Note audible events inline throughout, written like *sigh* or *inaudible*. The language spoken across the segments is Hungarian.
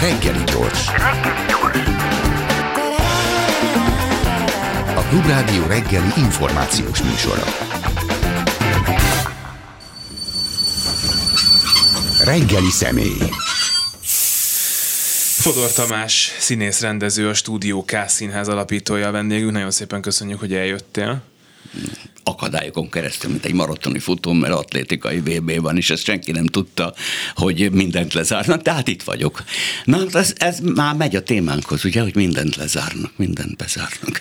Reggeli gyors. A Klubrádió reggeli információs műsora. Reggeli személy. Fodor Tamás, színész rendező, a Stúdió K színház alapítója a vendégünk. Nagyon szépen köszönjük, hogy eljöttél akadályokon keresztül, mint egy maratoni futó, mert atlétikai VB van, és ezt senki nem tudta, hogy mindent lezárnak, tehát itt vagyok. Na, ez, ez már megy a témánkhoz, ugye, hogy mindent lezárnak, mindent bezárnak.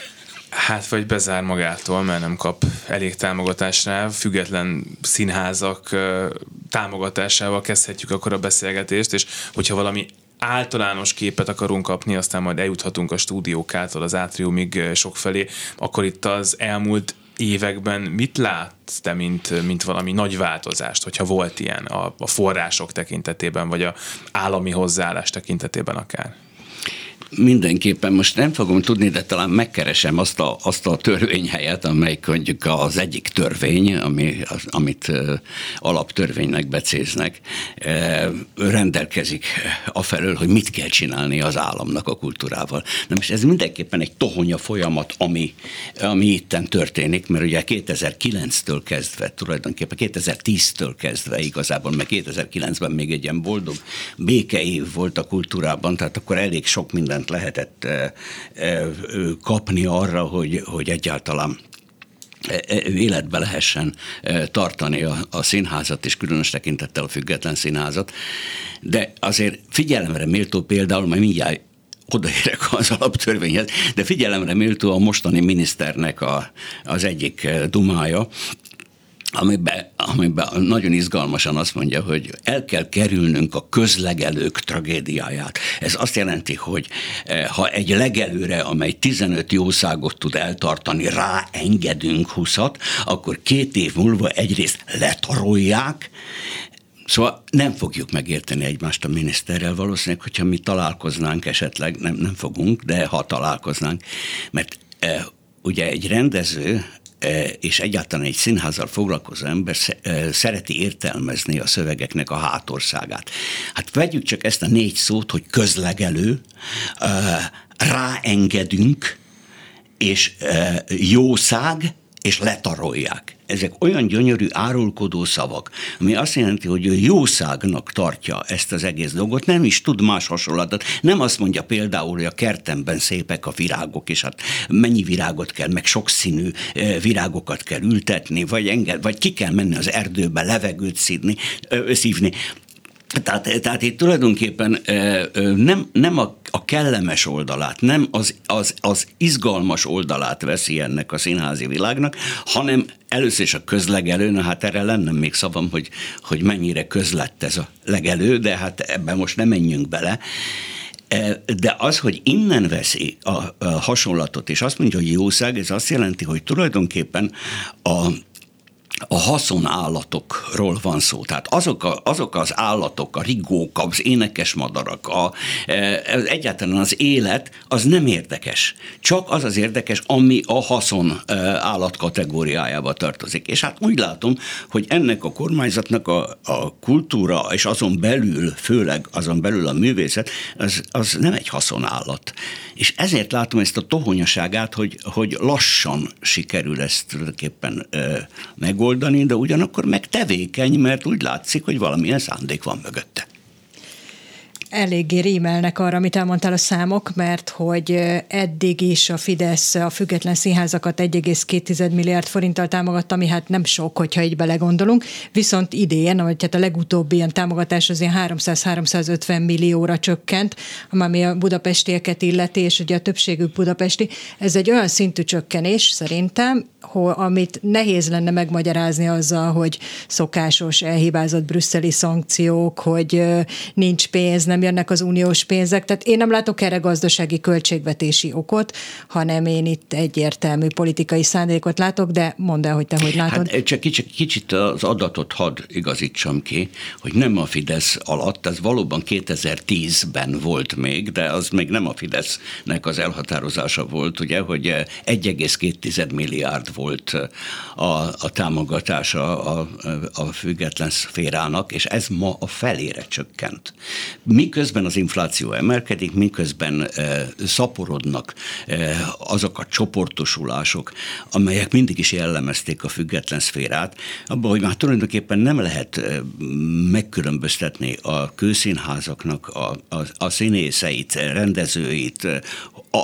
Hát, vagy bezár magától, mert nem kap elég támogatásra. Független színházak támogatásával kezdhetjük akkor a beszélgetést, és hogyha valami általános képet akarunk kapni, aztán majd eljuthatunk a stúdiókától az átriumig sokfelé, akkor itt az elmúlt években mit látsz te, mint, mint valami nagy változást, hogyha volt ilyen a, a források tekintetében, vagy a állami hozzáállás tekintetében akár? Mindenképpen most nem fogom tudni, de talán megkeresem azt a, azt a törvényhelyet, amely mondjuk az egyik törvény, ami, az, amit alaptörvénynek becéznek, rendelkezik afelől, hogy mit kell csinálni az államnak a kultúrával. Na most ez mindenképpen egy tohonya folyamat, ami, ami itten történik, mert ugye 2009-től kezdve, tulajdonképpen 2010-től kezdve igazából, mert 2009-ben még egy ilyen boldog békeév volt a kultúrában, tehát akkor elég sok minden mindent lehetett kapni arra, hogy, hogy egyáltalán életbe lehessen tartani a, a színházat, és különös tekintettel a független színházat. De azért figyelemre méltó például, majd mindjárt odaérek az alaptörvényhez, de figyelemre méltó a mostani miniszternek a, az egyik dumája, amiben, amiben nagyon izgalmasan azt mondja, hogy el kell kerülnünk a közlegelők tragédiáját. Ez azt jelenti, hogy eh, ha egy legelőre, amely 15 jószágot tud eltartani, ráengedünk 20 akkor két év múlva egyrészt letarolják, Szóval nem fogjuk megérteni egymást a miniszterrel valószínűleg, hogyha mi találkoznánk esetleg, nem, nem fogunk, de ha találkoznánk, mert e, ugye egy rendező és egyáltalán egy színházzal foglalkozó ember e, szereti értelmezni a szövegeknek a hátországát. Hát vegyük csak ezt a négy szót, hogy közlegelő, e, ráengedünk, és jószág, és letarolják. Ezek olyan gyönyörű árulkodó szavak, ami azt jelenti, hogy ő jószágnak tartja ezt az egész dolgot, nem is tud más hasonlatot. Nem azt mondja például, hogy a kertemben szépek a virágok, és hát mennyi virágot kell, meg sokszínű eh, virágokat kell ültetni, vagy enged, vagy ki kell menni az erdőbe levegőt szívni, szívni. Tehát, tehát itt tulajdonképpen nem, nem a, a kellemes oldalát, nem az, az, az izgalmas oldalát veszi ennek a színházi világnak, hanem először is a közlegelő, na hát erre lenne még szavam, hogy, hogy mennyire közlett ez a legelő, de hát ebben most nem menjünk bele. De az, hogy innen veszi a, hasonlatot, és azt mondja, hogy jószág, ez azt jelenti, hogy tulajdonképpen a, a haszonállatokról van szó. Tehát azok, a, azok az állatok, a rigók, az énekes madarak, a, e, egyáltalán az élet, az nem érdekes. Csak az az érdekes, ami a haszon e, állat kategóriájába tartozik. És hát úgy látom, hogy ennek a kormányzatnak a, a kultúra, és azon belül, főleg azon belül a művészet, az, az nem egy haszonállat. És ezért látom ezt a tohonyaságát, hogy, hogy lassan sikerül ezt tulajdonképpen e, megoldani, megoldani, de ugyanakkor meg tevékeny, mert úgy látszik, hogy valamilyen szándék van mögötte eléggé rímelnek arra, amit elmondtál a számok, mert hogy eddig is a Fidesz a független színházakat 1,2 milliárd forinttal támogatta, ami hát nem sok, hogyha így belegondolunk, viszont idén, vagy hát a legutóbbi ilyen támogatás az ilyen 300-350 millióra csökkent, ami a budapestieket illeti, és ugye a többségük budapesti. Ez egy olyan szintű csökkenés szerintem, amit nehéz lenne megmagyarázni azzal, hogy szokásos elhibázott brüsszeli szankciók, hogy nincs pénz, nem jönnek az uniós pénzek. Tehát én nem látok erre gazdasági költségvetési okot, hanem én itt egyértelmű politikai szándékot látok, de mondd el, hogy te hogy látod. Hát csak kicsit, kicsit az adatot hadd igazítsam ki, hogy nem a Fidesz alatt, ez valóban 2010-ben volt még, de az még nem a Fidesznek az elhatározása volt, ugye, hogy 1,2 milliárd volt a, a támogatása a, a független szférának, és ez ma a felére csökkent. Miközben az infláció emelkedik, miközben szaporodnak azok a csoportosulások, amelyek mindig is jellemezték a független szférát, abban, hogy már tulajdonképpen nem lehet megkülönböztetni a kőszínházaknak a, a, a színészeit, rendezőit,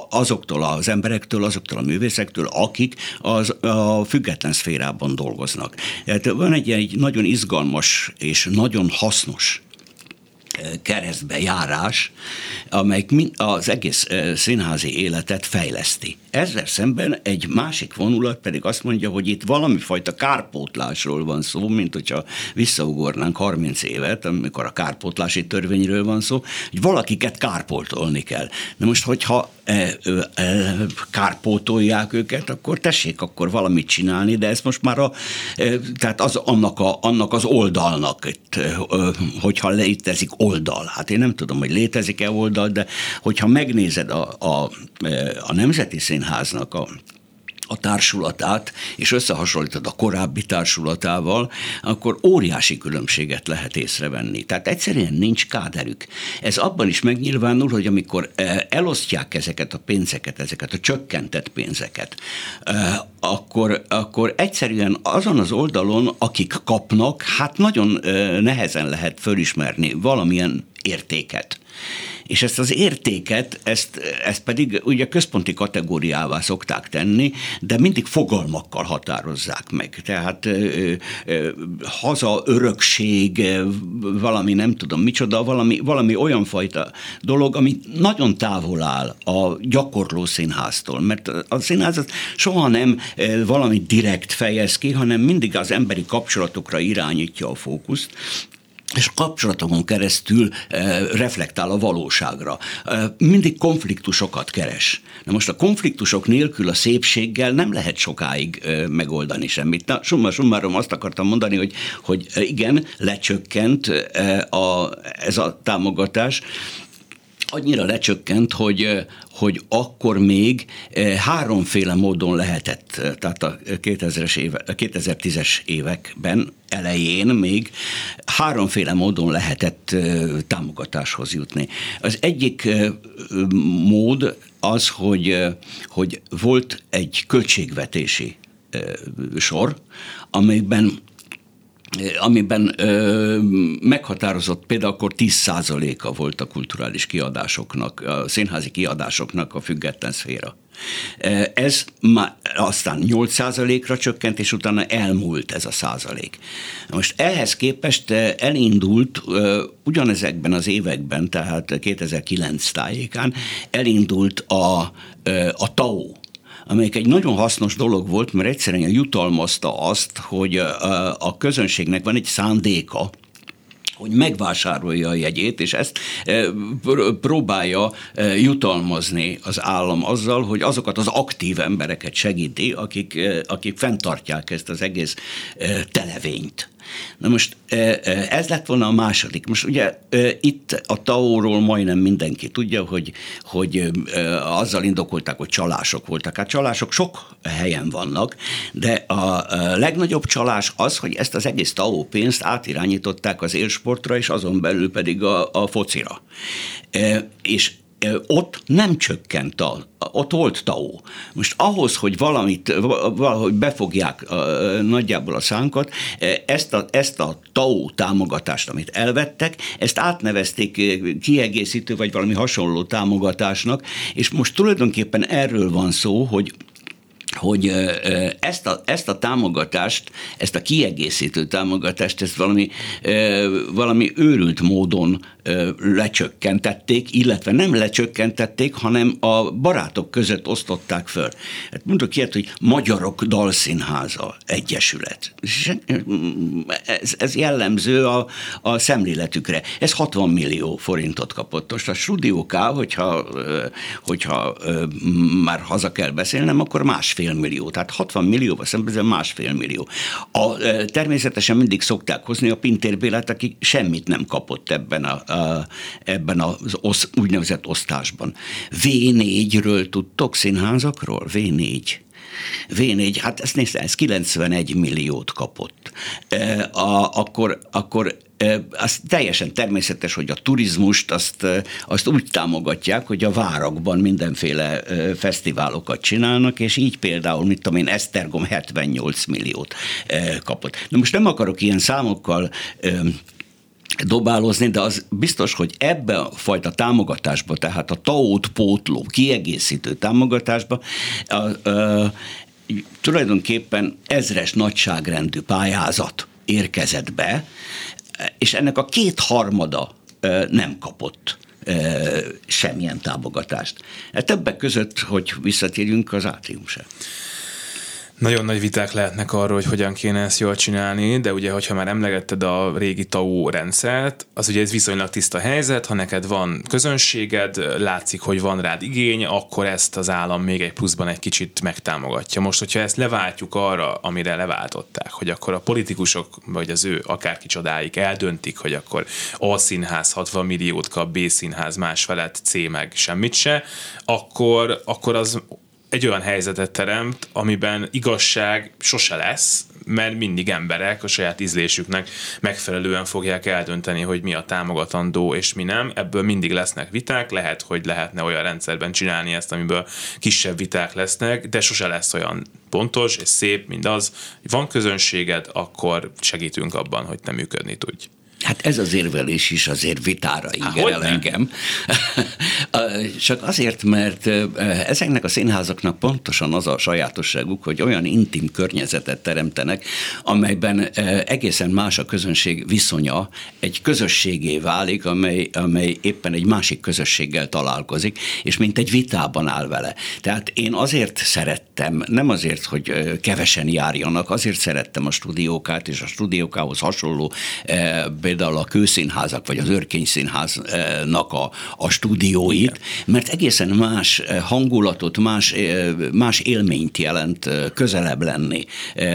azoktól az emberektől, azoktól a művészektől, akik az, a független szférában dolgoznak. Tehát van egy, egy nagyon izgalmas és nagyon hasznos keresztbe járás, amelyik az egész színházi életet fejleszti. Ezzel szemben egy másik vonulat pedig azt mondja, hogy itt valami fajta kárpótlásról van szó, mint hogyha visszaugornánk 30 évet, amikor a kárpótlási törvényről van szó, hogy valakiket kárpótolni kell. Na most, hogyha e, e, kárpótolják őket, akkor tessék akkor valamit csinálni, de ez most már a, e, tehát az, annak, a, annak az oldalnak, itt, hogyha létezik oldal, hát én nem tudom, hogy létezik-e oldal, de hogyha megnézed a, a, a Nemzeti Színháznak a a társulatát, és összehasonlítod a korábbi társulatával, akkor óriási különbséget lehet észrevenni. Tehát egyszerűen nincs káderük. Ez abban is megnyilvánul, hogy amikor elosztják ezeket a pénzeket, ezeket a csökkentett pénzeket, akkor, akkor egyszerűen azon az oldalon, akik kapnak, hát nagyon nehezen lehet fölismerni valamilyen értéket. És ezt az értéket, ezt, ezt pedig ugye központi kategóriává szokták tenni, de mindig fogalmakkal határozzák meg. Tehát ö, ö, haza, örökség, valami nem tudom micsoda, valami, valami olyan fajta dolog, ami nagyon távol áll a gyakorló színháztól, mert a színház soha nem valami direkt fejez ki, hanem mindig az emberi kapcsolatokra irányítja a fókuszt, és kapcsolatokon keresztül e, reflektál a valóságra. E, mindig konfliktusokat keres. Na most a konfliktusok nélkül a szépséggel nem lehet sokáig e, megoldani semmit. Na, summa summarum azt akartam mondani, hogy, hogy igen, lecsökkent a, ez a támogatás, annyira lecsökkent, hogy, hogy akkor még háromféle módon lehetett, tehát a 2000-es éve, 2010-es években elején még háromféle módon lehetett támogatáshoz jutni. Az egyik mód az, hogy, hogy volt egy költségvetési sor, amelyben amiben ö, meghatározott például akkor 10%-a volt a kulturális kiadásoknak, a színházi kiadásoknak a független szféra. Ez már aztán 8%-ra csökkent, és utána elmúlt ez a százalék. Most ehhez képest elindult ugyanezekben az években, tehát 2009 tájékán elindult a, a TAO, amelyik egy nagyon hasznos dolog volt, mert egyszerűen jutalmazta azt, hogy a közönségnek van egy szándéka, hogy megvásárolja a jegyét, és ezt próbálja jutalmazni az állam azzal, hogy azokat az aktív embereket segíti, akik, akik fenntartják ezt az egész televényt. Na most ez lett volna a második. Most ugye itt a TAO-ról majdnem mindenki tudja, hogy, hogy azzal indokolták, hogy csalások voltak. Hát csalások sok helyen vannak, de a legnagyobb csalás az, hogy ezt az egész TAO pénzt átirányították az élsportra, és azon belül pedig a, a focira. És ott nem csökkent a, ott volt TAO. Most ahhoz, hogy valamit, valahogy befogják nagyjából a szánkat, ezt a, ezt a TAO támogatást, amit elvettek, ezt átnevezték kiegészítő vagy valami hasonló támogatásnak, és most tulajdonképpen erről van szó, hogy hogy ezt a, ezt a támogatást, ezt a kiegészítő támogatást, ezt valami, valami őrült módon lecsökkentették, illetve nem lecsökkentették, hanem a barátok között osztották föl. Hát mondok ilyet, hogy Magyarok Dalszínháza Egyesület. Ez, ez jellemző a, a szemléletükre. Ez 60 millió forintot kapott. Most a Studio K, hogyha, hogyha már haza kell beszélnem, akkor másfél millió. Tehát 60 millióval szemben másfél millió. A, természetesen mindig szokták hozni a Pintér Bélát, aki semmit nem kapott ebben a, ebben az osz, úgynevezett osztásban. V4-ről tudtok színházakról? V4. V4, hát ezt nézd, ez 91 milliót kapott. E, a, akkor, akkor az teljesen természetes, hogy a turizmust azt, azt úgy támogatják, hogy a várakban mindenféle fesztiválokat csinálnak, és így például, mit tudom én, Esztergom 78 milliót kapott. Na most nem akarok ilyen számokkal dobálozni, de az biztos, hogy ebbe a fajta támogatásba, tehát a TAO-t pótló, kiegészítő támogatásba a, a, tulajdonképpen ezres nagyságrendű pályázat érkezett be, és ennek a kétharmada nem kapott semmilyen támogatást. E többek között, hogy visszatérjünk az átrium sem. Nagyon nagy viták lehetnek arról, hogy hogyan kéne ezt jól csinálni, de ugye, hogyha már emlegetted a régi TAU rendszert, az ugye ez viszonylag tiszta helyzet, ha neked van közönséged, látszik, hogy van rád igény, akkor ezt az állam még egy pluszban egy kicsit megtámogatja. Most, hogyha ezt leváltjuk arra, amire leváltották, hogy akkor a politikusok, vagy az ő akárki csodáik eldöntik, hogy akkor A színház 60 milliót kap, B színház más felett, C meg semmit se, akkor, akkor az egy olyan helyzetet teremt, amiben igazság sose lesz, mert mindig emberek a saját ízlésüknek megfelelően fogják eldönteni, hogy mi a támogatandó és mi nem. Ebből mindig lesznek viták, lehet, hogy lehetne olyan rendszerben csinálni ezt, amiből kisebb viták lesznek, de sose lesz olyan pontos és szép, mint az, hogy van közönséged, akkor segítünk abban, hogy te működni tudj. Hát ez az érvelés is azért vitára ígér engem. *laughs* Csak azért, mert ezeknek a színházaknak pontosan az a sajátosságuk, hogy olyan intim környezetet teremtenek, amelyben egészen más a közönség viszonya, egy közösségé válik, amely, amely éppen egy másik közösséggel találkozik, és mint egy vitában áll vele. Tehát én azért szerettem, nem azért, hogy kevesen járjanak, azért szerettem a stúdiókát, és a stúdiókához hasonló például a kőszínházak, vagy az örkényszínháznak a, a stúdióit, mert egészen más hangulatot, más, más élményt jelent közelebb lenni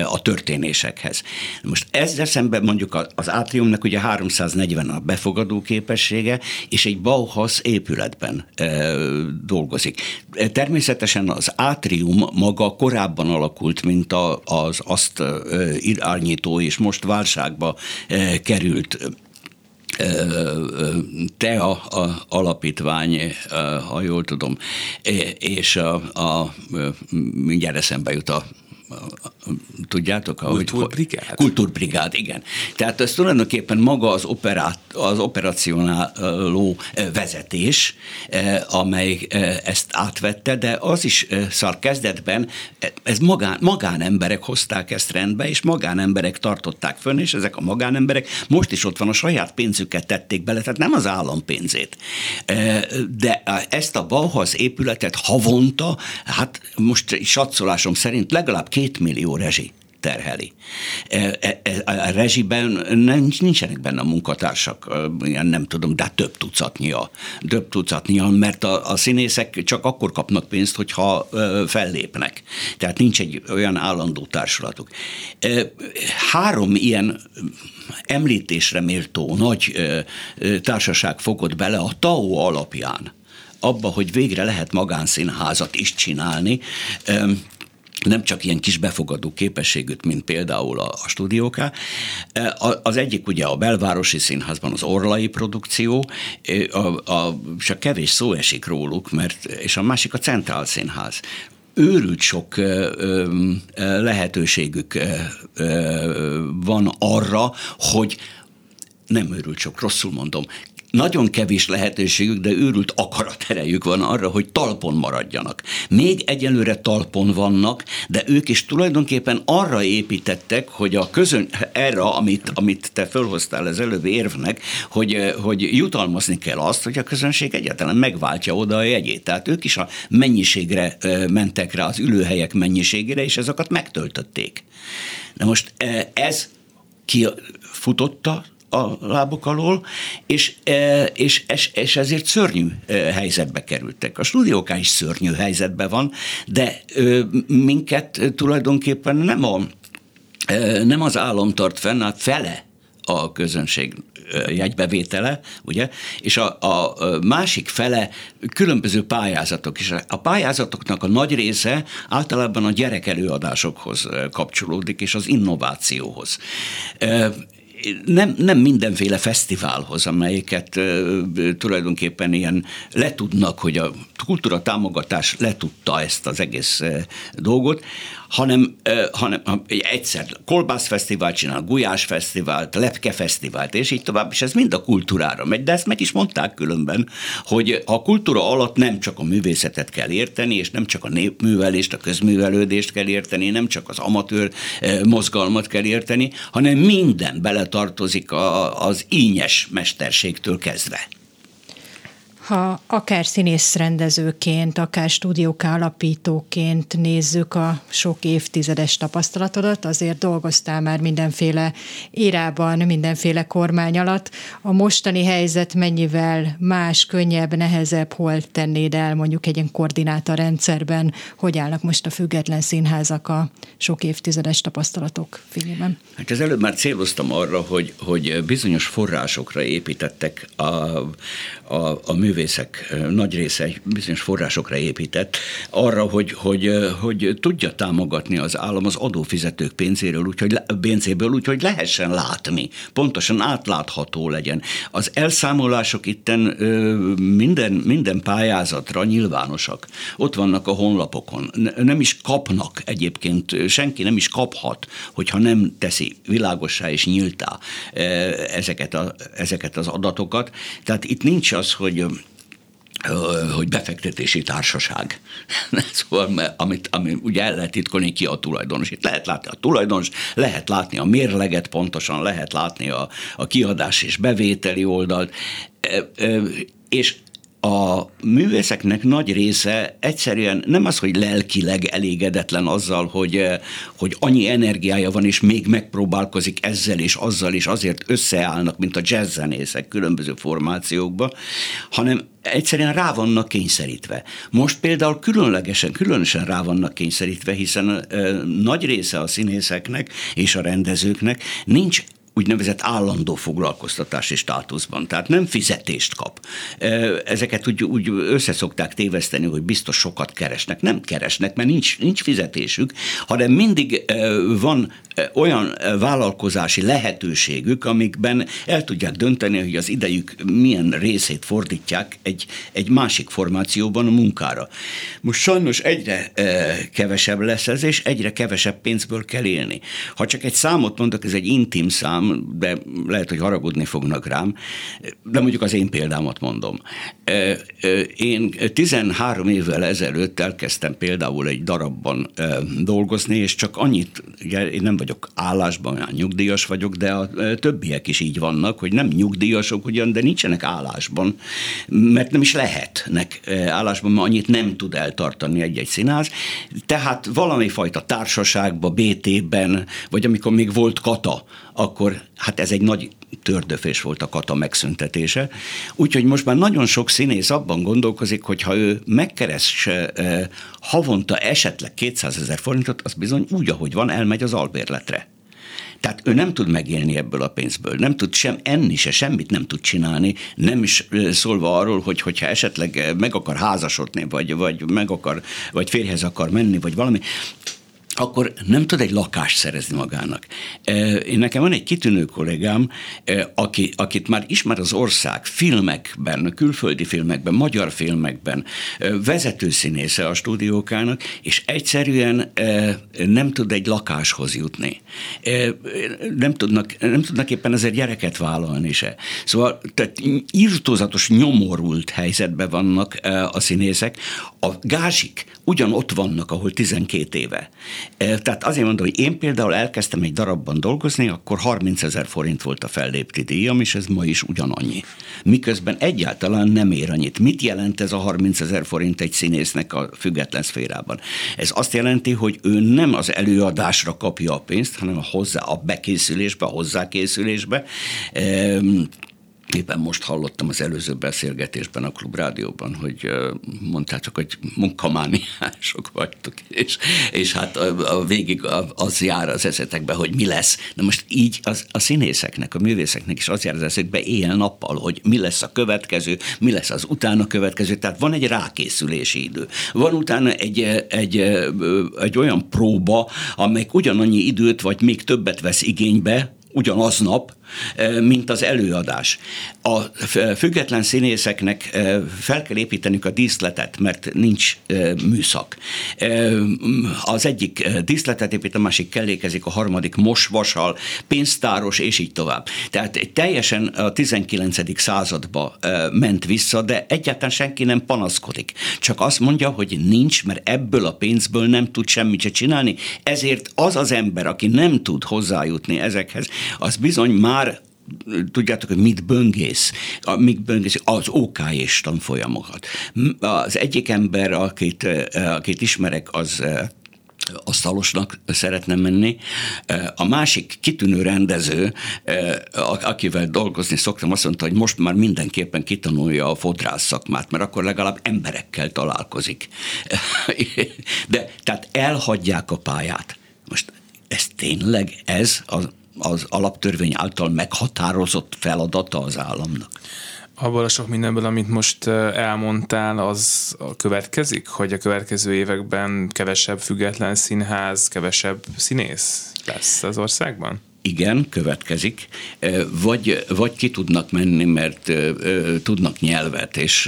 a történésekhez. Most ezzel szemben mondjuk az átriumnak ugye 340 a befogadó képessége, és egy Bauhaus épületben dolgozik. Természetesen az átrium maga korábban alakult, mint az azt irányító, és most válságba került TEA a alapítvány, ha jól tudom, és a, a mindjárt eszembe jut a tudjátok? Kultúrbrigád? Kultúrbrigád, igen. Tehát ez tulajdonképpen maga az, operát, az operacionáló vezetés, amely ezt átvette, de az is szar kezdetben, ez magán, magánemberek hozták ezt rendbe, és magánemberek tartották fönn, és ezek a magánemberek most is ott van, a saját pénzüket tették bele, tehát nem az állam pénzét. De ezt a Bauhaus épületet havonta, hát most satszólásom szerint legalább két millió rezsi terheli. E, e, e, a rezsiben nincsenek benne a munkatársak, nem tudom, de több tucatnyia, több tucatnyia, mert a, a színészek csak akkor kapnak pénzt, hogyha fellépnek. Tehát nincs egy olyan állandó társulatuk. Három ilyen említésre méltó nagy társaság fogott bele a TAO alapján abba, hogy végre lehet magánszínházat is csinálni, nem csak ilyen kis befogadó képességűt, mint például a, a stúdióká. E, az egyik ugye a belvárosi színházban az Orlai produkció, e, a, a, csak kevés szó esik róluk, mert, és a másik a Centrál Színház őrült sok lehetőségük van arra, hogy nem őrült sok, rosszul mondom, nagyon kevés lehetőségük, de őrült akaraterejük van arra, hogy talpon maradjanak. Még egyelőre talpon vannak, de ők is tulajdonképpen arra építettek, hogy a közön, erre, amit, amit te fölhoztál az előbb érvnek, hogy, hogy jutalmazni kell azt, hogy a közönség egyáltalán megváltja oda a jegyét. Tehát ők is a mennyiségre mentek rá, az ülőhelyek mennyiségére, és ezeket megtöltötték. Na most ez kifutotta a lábok alól, és, e, és, és, és ezért szörnyű e, helyzetbe kerültek. A stúdiók is szörnyű helyzetben van, de minket tulajdonképpen nem, a, e, nem az állam tart fenn, a fele a közönség jegybevétele, ugye, és a, a másik fele különböző pályázatok, és a pályázatoknak a nagy része általában a gyerek előadásokhoz kapcsolódik, és az innovációhoz nem, nem mindenféle fesztiválhoz, amelyeket uh, tulajdonképpen ilyen letudnak, hogy a kultúra támogatás letudta ezt az egész dolgot, hanem, hanem egyszer Kolbász Fesztivált csinál, Gulyás Fesztivált, Lepke Fesztivált, és így tovább, és ez mind a kultúrára megy, de ezt meg is mondták különben, hogy a kultúra alatt nem csak a művészetet kell érteni, és nem csak a népművelést, a közművelődést kell érteni, nem csak az amatőr mozgalmat kell érteni, hanem minden beletartozik az ínyes mesterségtől kezdve ha akár színészrendezőként, akár stúdiók alapítóként nézzük a sok évtizedes tapasztalatodat, azért dolgoztál már mindenféle érában, mindenféle kormány alatt. A mostani helyzet mennyivel más, könnyebb, nehezebb, hol tennéd el mondjuk egy ilyen koordinátorrendszerben, hogy állnak most a független színházak a sok évtizedes tapasztalatok fényében? Hát ez előbb már céloztam arra, hogy, hogy bizonyos forrásokra építettek a, a, a művészek nagy része bizonyos forrásokra épített, arra, hogy, hogy, hogy tudja támogatni az állam az adófizetők pénzéről, úgyhogy, pénzéből, úgyhogy lehessen látni, pontosan átlátható legyen. Az elszámolások itten minden, minden pályázatra nyilvánosak. Ott vannak a honlapokon. Nem is kapnak egyébként, senki nem is kaphat, hogyha nem teszi világossá és nyíltá ezeket, a, ezeket az adatokat. Tehát itt nincs az, hogy hogy befektetési társaság. *laughs* szóval, amit, ami ugye el lehet titkolni ki a tulajdonos. Itt lehet látni a tulajdonos, lehet látni a mérleget pontosan, lehet látni a, a kiadás és bevételi oldalt, és a művészeknek nagy része egyszerűen nem az, hogy lelkileg elégedetlen azzal, hogy, eh, hogy annyi energiája van, és még megpróbálkozik ezzel és azzal, és azért összeállnak, mint a jazzzenészek különböző formációkba, hanem egyszerűen rá vannak kényszerítve. Most például különlegesen, különösen rá vannak kényszerítve, hiszen ö, eh, nagy része a színészeknek és a rendezőknek nincs úgynevezett állandó foglalkoztatási státuszban, tehát nem fizetést kap. Ezeket úgy, úgy összeszokták téveszteni, hogy biztos sokat keresnek. Nem keresnek, mert nincs, nincs fizetésük, hanem mindig van olyan vállalkozási lehetőségük, amikben el tudják dönteni, hogy az idejük milyen részét fordítják egy, egy másik formációban a munkára. Most sajnos egyre kevesebb lesz ez, és egyre kevesebb pénzből kell élni. Ha csak egy számot mondok, ez egy intim szám, de lehet, hogy haragudni fognak rám, de mondjuk az én példámat mondom. Én 13 évvel ezelőtt elkezdtem például egy darabban dolgozni, és csak annyit, én nem vagyok állásban, olyan nyugdíjas vagyok, de a többiek is így vannak, hogy nem nyugdíjasok ugyan, de nincsenek állásban, mert nem is lehetnek állásban, mert annyit nem tud eltartani egy-egy színház. Tehát valami fajta társaságban, BT-ben, vagy amikor még volt kata, akkor hát ez egy nagy tördöfés volt a kata megszüntetése. Úgyhogy most már nagyon sok színész abban gondolkozik, hogy ha ő megkeres havonta esetleg 200 ezer forintot, az bizony úgy, ahogy van, elmegy az albérletre. Tehát ő nem tud megélni ebből a pénzből, nem tud sem enni, se semmit nem tud csinálni, nem is szólva arról, hogy hogyha esetleg meg akar házasodni, vagy, vagy meg akar, vagy férjhez akar menni, vagy valami, akkor nem tud egy lakást szerezni magának. Én nekem van egy kitűnő kollégám, aki, akit már ismer az ország filmekben, külföldi filmekben, magyar filmekben, vezetőszínésze a stúdiókának, és egyszerűen nem tud egy lakáshoz jutni. Nem tudnak, nem tudnak éppen ezért gyereket vállalni se. Szóval tehát írtózatos, nyomorult helyzetben vannak a színészek. A gázsik ugyan ott vannak, ahol 12 éve. Tehát azért mondom, hogy én például elkezdtem egy darabban dolgozni, akkor 30 ezer forint volt a fellépti díjam, és ez ma is ugyanannyi. Miközben egyáltalán nem ér annyit. Mit jelent ez a 30 ezer forint egy színésznek a független szférában? Ez azt jelenti, hogy ő nem az előadásra kapja a pénzt, hanem a hozzá, a bekészülésbe, a hozzákészülésbe Éppen most hallottam az előző beszélgetésben a klubrádióban, hogy mondtátok, hogy munkamániások vagytok, és, és hát a, a végig az jár az eszetekbe, hogy mi lesz. Na most így az, a színészeknek, a művészeknek is az jár az eszetekbe éjjel-nappal, hogy mi lesz a következő, mi lesz az utána következő, tehát van egy rákészülési idő. Van utána egy, egy, egy olyan próba, amelyik ugyanannyi időt, vagy még többet vesz igénybe, ugyanaznap, mint az előadás. A független színészeknek fel kell építenünk a díszletet, mert nincs műszak. Az egyik díszletet épít, a másik kellékezik, a harmadik mosvasal, pénztáros, és így tovább. Tehát teljesen a 19. századba ment vissza, de egyáltalán senki nem panaszkodik. Csak azt mondja, hogy nincs, mert ebből a pénzből nem tud semmit se csinálni, ezért az az ember, aki nem tud hozzájutni ezekhez, az bizony már már tudjátok, hogy mit böngész, mit böngész az OK és tanfolyamokat. Az egyik ember, akit, akit ismerek, az asztalosnak szeretne menni. A másik kitűnő rendező, akivel dolgozni szoktam, azt mondta, hogy most már mindenképpen kitanulja a fodrász szakmát, mert akkor legalább emberekkel találkozik. *laughs* De tehát elhagyják a pályát. Most ez tényleg ez az az alaptörvény által meghatározott feladata az államnak. Abból a sok mindenből, amit most elmondtál, az következik, hogy a következő években kevesebb független színház, kevesebb színész lesz az országban? Igen, következik, vagy, vagy ki tudnak menni, mert tudnak nyelvet, és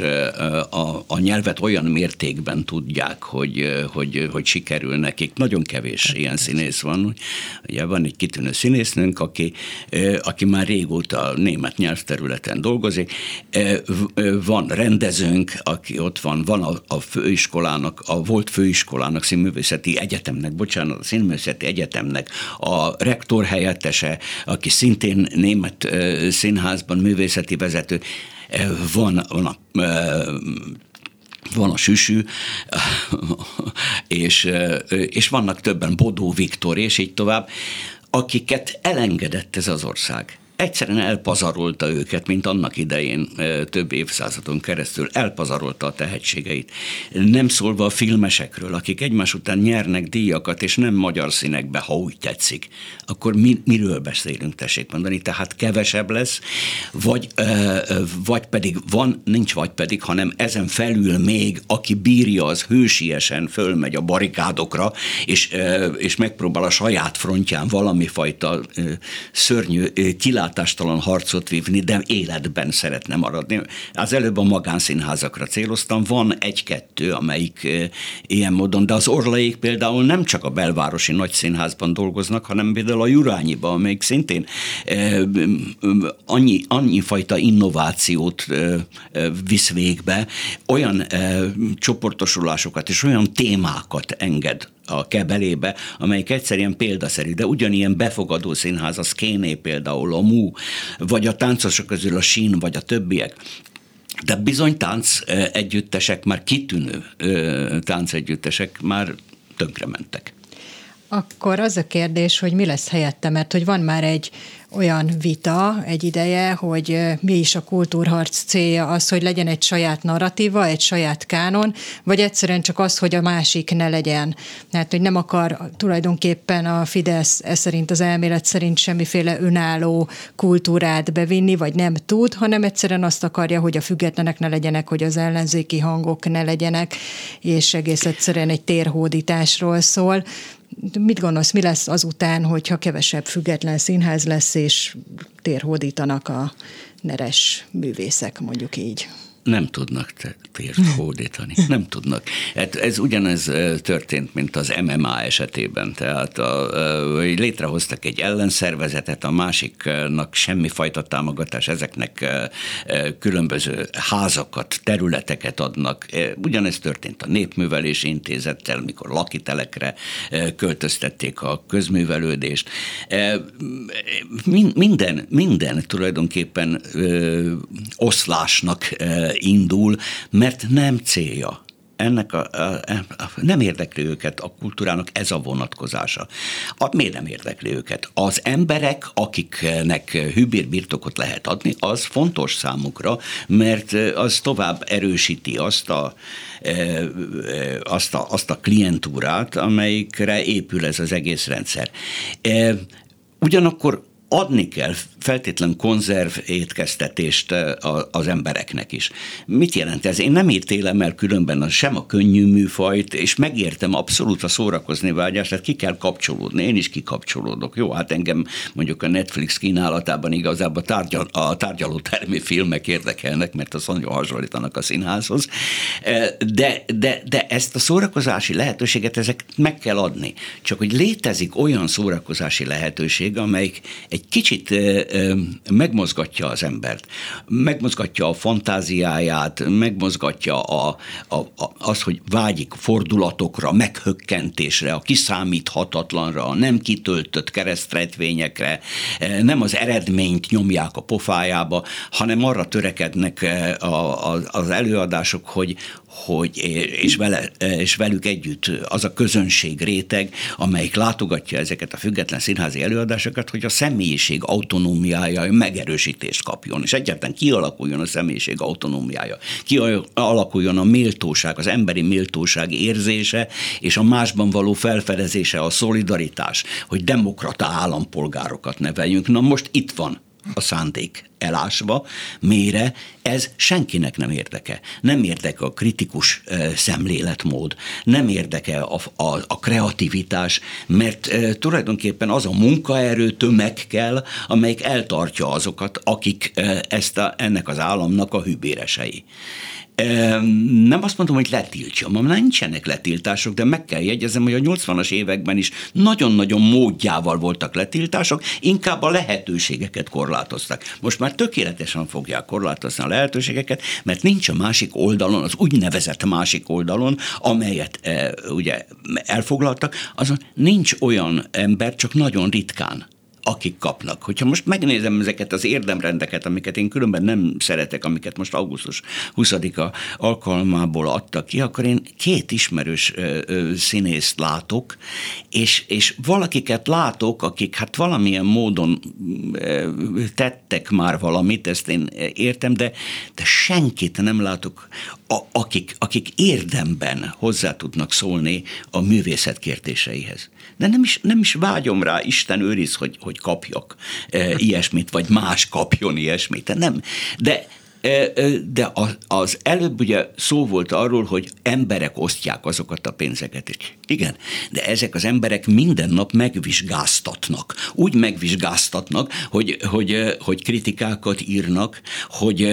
a, a nyelvet olyan mértékben tudják, hogy, hogy, hogy sikerül nekik. Nagyon kevés ilyen színész van. Ugye van egy kitűnő színésznőnk, aki, aki már régóta német nyelvterületen dolgozik, van rendezőnk, aki ott van, van a, a főiskolának, a volt főiskolának, színművészeti egyetemnek, bocsánat, a színművészeti egyetemnek a rektor helyett helyettese, aki szintén német színházban művészeti vezető, van, van a van a süsű, és, és vannak többen, Bodó Viktor, és így tovább, akiket elengedett ez az ország egyszerűen elpazarolta őket, mint annak idején több évszázadon keresztül, elpazarolta a tehetségeit. Nem szólva a filmesekről, akik egymás után nyernek díjakat, és nem magyar színekbe, ha úgy tetszik, akkor mi, miről beszélünk, tessék mondani? Tehát kevesebb lesz, vagy, vagy pedig van, nincs vagy pedig, hanem ezen felül még, aki bírja, az hősiesen fölmegy a barikádokra, és, és megpróbál a saját frontján valami fajta szörnyű kilát kilátástalan harcot vívni, de életben szeretne maradni. Az előbb a magánszínházakra céloztam, van egy-kettő, amelyik ilyen módon, de az orlaik például nem csak a belvárosi nagyszínházban dolgoznak, hanem például a Jurányiban, amelyik szintén annyi, annyi fajta innovációt visz végbe, olyan csoportosulásokat és olyan témákat enged a kebelébe, amelyik egyszerűen példaszerű, de ugyanilyen befogadó színház, a Szkéné például, a MU, vagy a táncosok közül a Sín, vagy a többiek. De bizony tánc együttesek, már kitűnő tánc együttesek már tönkrementek. Akkor az a kérdés, hogy mi lesz helyette, mert hogy van már egy olyan vita egy ideje, hogy mi is a kultúrharc célja az, hogy legyen egy saját narratíva, egy saját kánon, vagy egyszerűen csak az, hogy a másik ne legyen. Tehát, hogy nem akar tulajdonképpen a Fidesz ez szerint az elmélet szerint semmiféle önálló kultúrát bevinni, vagy nem tud, hanem egyszerűen azt akarja, hogy a függetlenek ne legyenek, hogy az ellenzéki hangok ne legyenek, és egész egyszerűen egy térhódításról szól mit gondolsz, mi lesz azután, hogyha kevesebb független színház lesz, és térhódítanak a neres művészek, mondjuk így? Nem tudnak tért hódítani. Nem tudnak. Hát ez ugyanez történt, mint az MMA esetében. Tehát a, létrehoztak egy ellenszervezetet, a másiknak semmifajta támogatás, ezeknek különböző házakat, területeket adnak. Ugyanez történt a Népművelési Intézettel, mikor lakitelekre költöztették a közművelődést. Minden, minden tulajdonképpen oszlásnak indul, mert nem célja ennek a, a, a, nem érdekli őket a kultúrának ez a vonatkozása. A, miért nem érdekli őket? Az emberek, akiknek hűbér birtokot lehet adni, az fontos számukra, mert az tovább erősíti azt a, azt a, azt a klientúrát, amelyikre épül ez az egész rendszer. Ugyanakkor adni kell feltétlen konzerv étkeztetést eh, az embereknek is. Mit jelent ez? Én nem ítélem el különben sem a könnyű műfajt, és megértem abszolút a szórakozni vágyást, tehát ki kell kapcsolódni. Én is kikapcsolódok. Jó, hát engem mondjuk a Netflix kínálatában igazából tárgyal, a tárgyalótermi filmek érdekelnek, mert az nagyon hasonlítanak a színházhoz. Eh, de, de, de ezt a szórakozási lehetőséget ezek meg kell adni. Csak hogy létezik olyan szórakozási lehetőség, amelyik egy egy kicsit megmozgatja az embert, megmozgatja a fantáziáját, megmozgatja a, a, a, az, hogy vágyik fordulatokra, meghökkentésre, a kiszámíthatatlanra, a nem kitöltött keresztretvényekre, nem az eredményt nyomják a pofájába, hanem arra törekednek a, a, az előadások, hogy, hogy, és, vele, és velük együtt az a közönség réteg, amelyik látogatja ezeket a független színházi előadásokat, hogy a személyiség autonómiája megerősítést kapjon, és egyáltalán kialakuljon a személyiség autonómiája, kialakuljon a méltóság, az emberi méltóság érzése, és a másban való felfedezése, a szolidaritás, hogy demokrata állampolgárokat neveljünk. Na most itt van a szándék elásva, mére, ez senkinek nem érdeke. Nem érdeke a kritikus szemléletmód, nem érdeke a, a, a kreativitás, mert tulajdonképpen az a munkaerő tömeg kell, amelyik eltartja azokat, akik ezt a, ennek az államnak a hűbéresei. Nem azt mondom, hogy letiltja, ma nincsenek letiltások, de meg kell jegyezem, hogy a 80-as években is nagyon-nagyon módjával voltak letiltások, inkább a lehetőségeket korlátoztak. Most már tökéletesen fogják korlátozni a lehetőségeket, mert nincs a másik oldalon, az úgynevezett másik oldalon, amelyet e, ugye elfoglaltak, azon nincs olyan ember, csak nagyon ritkán akik kapnak. Hogyha most megnézem ezeket az érdemrendeket, amiket én különben nem szeretek, amiket most augusztus 20-a alkalmából adtak ki, akkor én két ismerős ö, ö, színészt látok, és, és valakiket látok, akik hát valamilyen módon ö, tettek már valamit, ezt én értem, de, de senkit nem látok, a, akik, akik érdemben hozzá tudnak szólni a művészet kérdéseihez. De nem is, nem is vágyom rá, Isten őriz, hogy, hogy kapjak e, ilyesmit, vagy más kapjon ilyesmit. Nem. De de az előbb ugye szó volt arról, hogy emberek osztják azokat a pénzeket is. Igen, de ezek az emberek minden nap megvizsgáztatnak. Úgy megvizsgáztatnak, hogy, hogy, hogy kritikákat írnak, hogy,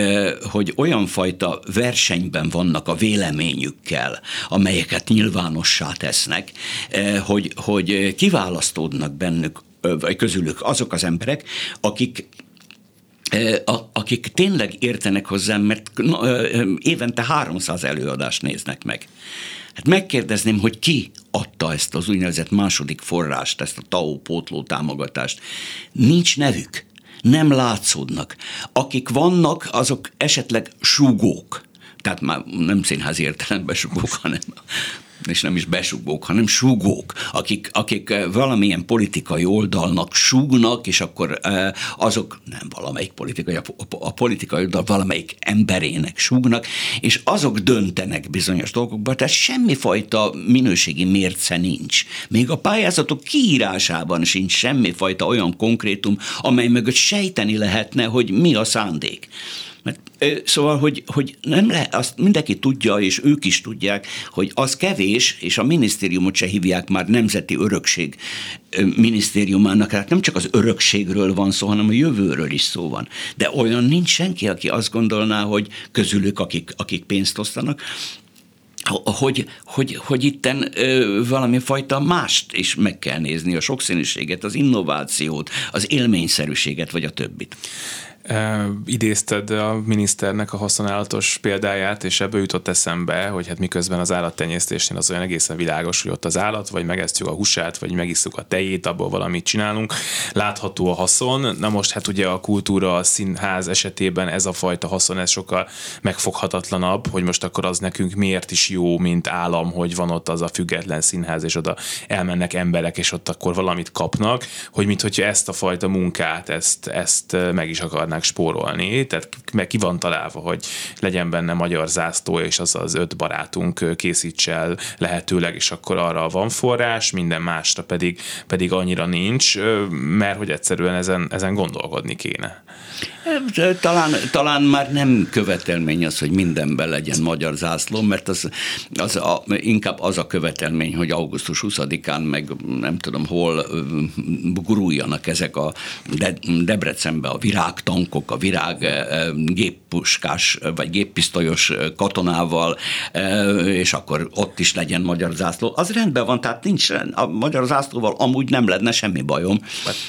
hogy olyan fajta versenyben vannak a véleményükkel, amelyeket nyilvánossá tesznek, hogy, hogy kiválasztódnak bennük vagy közülük azok az emberek, akik akik tényleg értenek hozzám, mert évente 300 előadást néznek meg. Hát megkérdezném, hogy ki adta ezt az úgynevezett második forrást, ezt a TAO pótló támogatást. Nincs nevük, nem látszódnak. Akik vannak, azok esetleg súgók. Tehát már nem színházi értelemben súgók, hanem és nem is besugók, hanem súgók, akik, akik eh, valamilyen politikai oldalnak súgnak, és akkor eh, azok nem valamelyik politikai, a, politikai oldal valamelyik emberének súgnak, és azok döntenek bizonyos dolgokba, tehát semmifajta minőségi mérce nincs. Még a pályázatok kiírásában sincs semmifajta olyan konkrétum, amely mögött sejteni lehetne, hogy mi a szándék. Mert, szóval, hogy, hogy nem le, azt mindenki tudja, és ők is tudják, hogy az kevés, és a minisztériumot se hívják már nemzeti örökség minisztériumának, tehát nem csak az örökségről van szó, hanem a jövőről is szó van. De olyan nincs senki, aki azt gondolná, hogy közülük, akik, akik pénzt osztanak, hogy, hogy, hogy itten ö, valami fajta mást is meg kell nézni, a sokszínűséget, az innovációt, az élményszerűséget, vagy a többit. Idézted a miniszternek a haszonállatos példáját, és ebből jutott eszembe, hogy hát miközben az állattenyésztésnél az olyan egészen világos, hogy ott az állat, vagy megesztjük a húsát, vagy megisszuk a tejét, abból valamit csinálunk. Látható a haszon. Na most hát ugye a kultúra, a színház esetében ez a fajta haszon, ez sokkal megfoghatatlanabb, hogy most akkor az nekünk miért is jó, mint állam, hogy van ott az a független színház, és oda elmennek emberek, és ott akkor valamit kapnak, hogy mint hogyha ezt a fajta munkát, ezt, ezt meg is akarnak tudnák spórolni, tehát meg ki van találva, hogy legyen benne magyar zászló, és az az öt barátunk készíts el lehetőleg, és akkor arra van forrás, minden másra pedig, pedig annyira nincs, mert hogy egyszerűen ezen, ezen gondolkodni kéne. Talán, talán már nem követelmény az, hogy mindenben legyen magyar zászló, mert az, az a, inkább az a követelmény, hogy augusztus 20-án meg nem tudom hol guruljanak ezek a De, Debrecenbe a virágtankok, a virág géppuskás vagy géppisztolyos katonával, és akkor ott is legyen magyar zászló. Az rendben van, tehát nincs a magyar zászlóval amúgy nem lenne semmi bajom,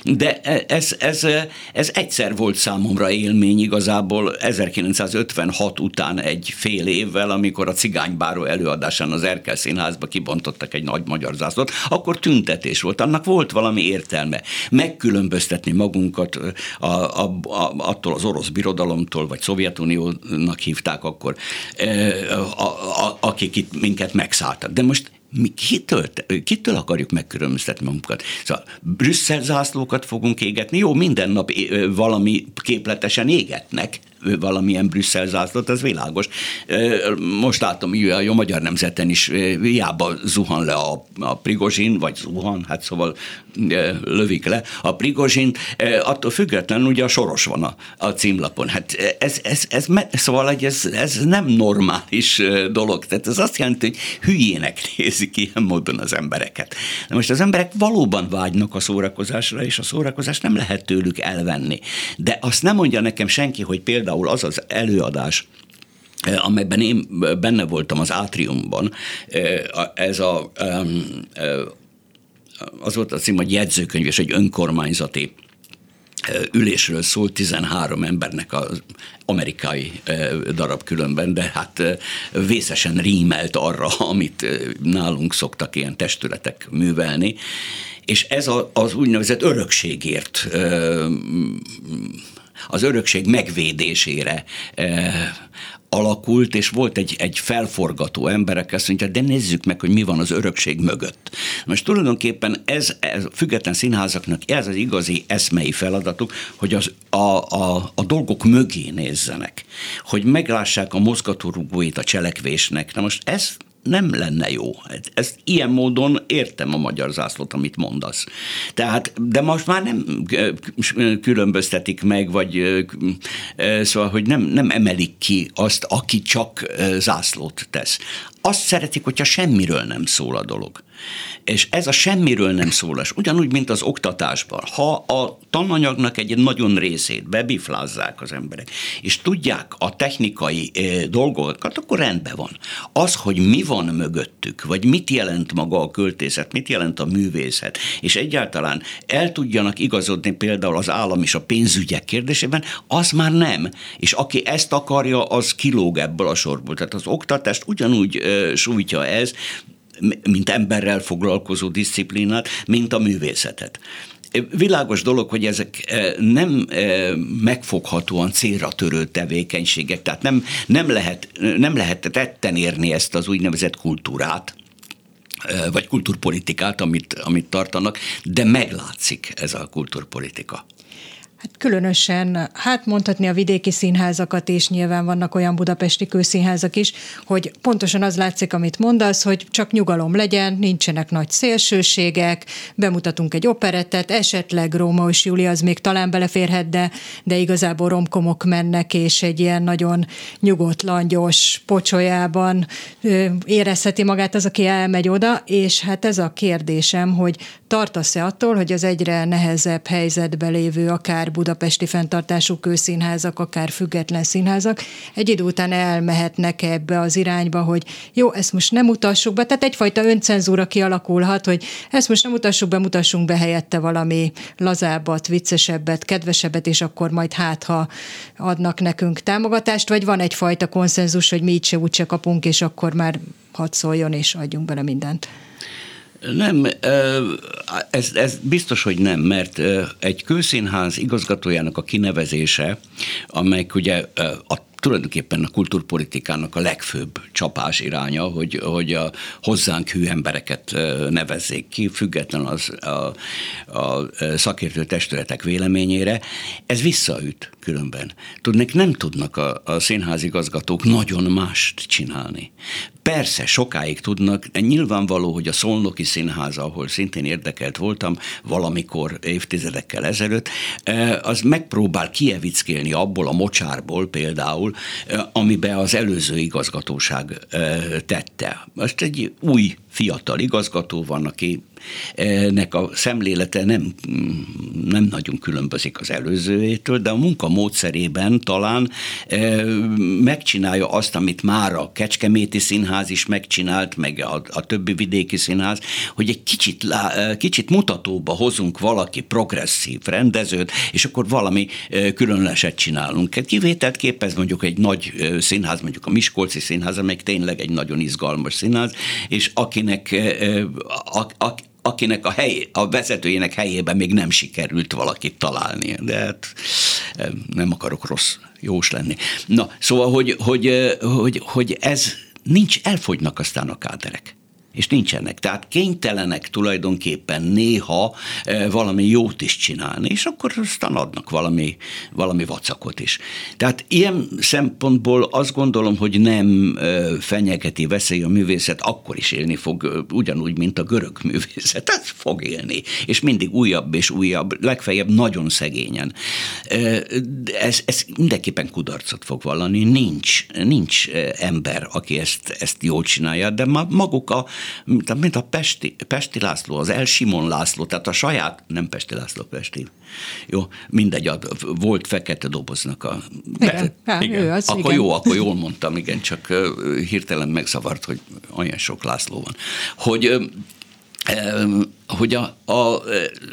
de ez, ez, ez egyszer volt számomra élmény igazából 1956 után egy fél évvel, amikor a cigánybáró előadásán az Erkel Színházba kibontottak egy nagy magyar zászlót, akkor tüntetés volt, annak volt valami értelme. Megkülönböztetni magunkat a, a, a, attól az orosz birodalomtól, vagy Szovjetuniónak hívták akkor, a, a, akik itt minket megszálltak. De most mi kitől, kitől akarjuk megkülönböztetni magunkat? Szóval Brüsszel zászlókat fogunk égetni, jó, minden nap valami képletesen égetnek, valamilyen Brüsszel zászlót, ez világos. Most látom, hogy a Magyar Nemzeten is hiába zuhan le a, a Prigozsin, vagy zuhan, hát szóval lövik le a Prigozsin, attól függetlenül ugye a soros van a, a címlapon. Hát ez, ez, ez, szóval ez, ez nem normális dolog, tehát ez azt jelenti, hogy hülyének *laughs* nézik ilyen módon az embereket. De most az emberek valóban vágynak a szórakozásra, és a szórakozást nem lehet tőlük elvenni. De azt nem mondja nekem senki, hogy például például az az előadás, eh, amelyben én benne voltam az átriumban, eh, ez a, eh, az volt a cím, hogy jegyzőkönyv és egy önkormányzati ülésről szólt 13 embernek az amerikai darab különben, de hát vészesen rímelt arra, *laughs* amit nálunk szoktak ilyen testületek művelni, és ez az úgynevezett örökségért az örökség megvédésére alakult, és volt egy, egy felforgató emberek, azt mondja, de nézzük meg, hogy mi van az örökség mögött. Most tulajdonképpen ez, ez független színházaknak ez az igazi eszmei feladatuk, hogy az, a, a, a dolgok mögé nézzenek, hogy meglássák a mozgatórugóit a cselekvésnek. Na most ez nem lenne jó. Ezt ilyen módon értem a magyar zászlót, amit mondasz. Tehát, de most már nem különböztetik meg, vagy szóval, hogy nem, nem emelik ki azt, aki csak zászlót tesz. Azt szeretik, hogyha semmiről nem szól a dolog. És ez a semmiről nem szólás, ugyanúgy, mint az oktatásban. Ha a tananyagnak egy nagyon részét bebiflázzák az emberek, és tudják a technikai dolgokat, akkor rendben van. Az, hogy mi van mögöttük, vagy mit jelent maga a költészet, mit jelent a művészet, és egyáltalán el tudjanak igazodni például az állam és a pénzügyek kérdésében, az már nem. És aki ezt akarja, az kilóg ebből a sorból. Tehát az oktatást ugyanúgy sújtja ez, mint emberrel foglalkozó disziplinát, mint a művészetet. Világos dolog, hogy ezek nem megfoghatóan célra törő tevékenységek, tehát nem, nem, lehet, nem lehet tetten érni ezt az úgynevezett kultúrát, vagy kulturpolitikát, amit, amit tartanak, de meglátszik ez a kulturpolitika. Hát különösen, hát mondhatni a vidéki színházakat is, nyilván vannak olyan budapesti kőszínházak is, hogy pontosan az látszik, amit mondasz, hogy csak nyugalom legyen, nincsenek nagy szélsőségek, bemutatunk egy operettet, esetleg Róma és Júlia az még talán beleférhet, de, de igazából romkomok mennek, és egy ilyen nagyon nyugodt, langyos pocsolyában érezheti magát az, aki elmegy oda, és hát ez a kérdésem, hogy tartasz-e attól, hogy az egyre nehezebb helyzetben lévő akár akár budapesti fenntartású kőszínházak, akár független színházak, egy idő után elmehetnek ebbe az irányba, hogy jó, ezt most nem mutassuk be, tehát egyfajta öncenzúra kialakulhat, hogy ezt most nem mutassuk be, mutassunk be helyette valami lazábbat, viccesebbet, kedvesebbet, és akkor majd hát, ha adnak nekünk támogatást, vagy van egyfajta konszenzus, hogy mi így se úgyse kapunk, és akkor már hadd szóljon, és adjunk bele mindent. Nem, ez, ez biztos, hogy nem, mert egy kőszínház igazgatójának a kinevezése, amely ugye a tulajdonképpen a kulturpolitikának a legfőbb csapás iránya, hogy, hogy a hozzánk hű embereket nevezzék ki, független az a, a szakértő testületek véleményére. Ez visszaüt különben. Tudnék, nem tudnak a, a színházigazgatók nagyon mást csinálni. Persze, sokáig tudnak, nyilvánvaló, hogy a Szolnoki Színház, ahol szintén érdekelt voltam valamikor évtizedekkel ezelőtt, az megpróbál kievickélni abból a mocsárból például, amiben az előző igazgatóság tette. Most egy új fiatal igazgató van, aki nek a szemlélete nem, nem nagyon különbözik az előzőjétől, de a munka módszerében talán e, megcsinálja azt, amit már a Kecskeméti Színház is megcsinált, meg a, a többi vidéki színház, hogy egy kicsit, lá, kicsit mutatóba hozunk valaki progresszív rendezőt, és akkor valami különleset csinálunk. Egy kivételt képez mondjuk egy nagy színház, mondjuk a Miskolci Színház, amely tényleg egy nagyon izgalmas színház, és akinek a, a, akinek a, hely, a vezetőjének helyében még nem sikerült valakit találni. De hát nem akarok rossz jós lenni. Na, szóval, hogy, hogy, hogy, hogy ez nincs, elfogynak aztán a káderek és nincsenek. Tehát kénytelenek tulajdonképpen néha e, valami jót is csinálni, és akkor aztán adnak valami, valami vacakot is. Tehát ilyen szempontból azt gondolom, hogy nem e, fenyegeti veszély a művészet, akkor is élni fog, e, ugyanúgy, mint a görög *laughs* művészet. Ez fog élni, és mindig újabb és újabb, legfeljebb nagyon szegényen. Ez, ez mindenképpen kudarcot fog vallani. Nincs, nincs ember, aki ezt, ezt jól csinálja, de maguk a mint a Pesti, Pesti László, az El Simon László, tehát a saját, nem Pesti László, Pesti, jó, mindegy, a, volt fekete doboznak a... Igen, be, igen. Ő az, akkor igen. jó, akkor jól mondtam, igen, csak hirtelen megszavart, hogy olyan sok László van. Hogy hogy a, a,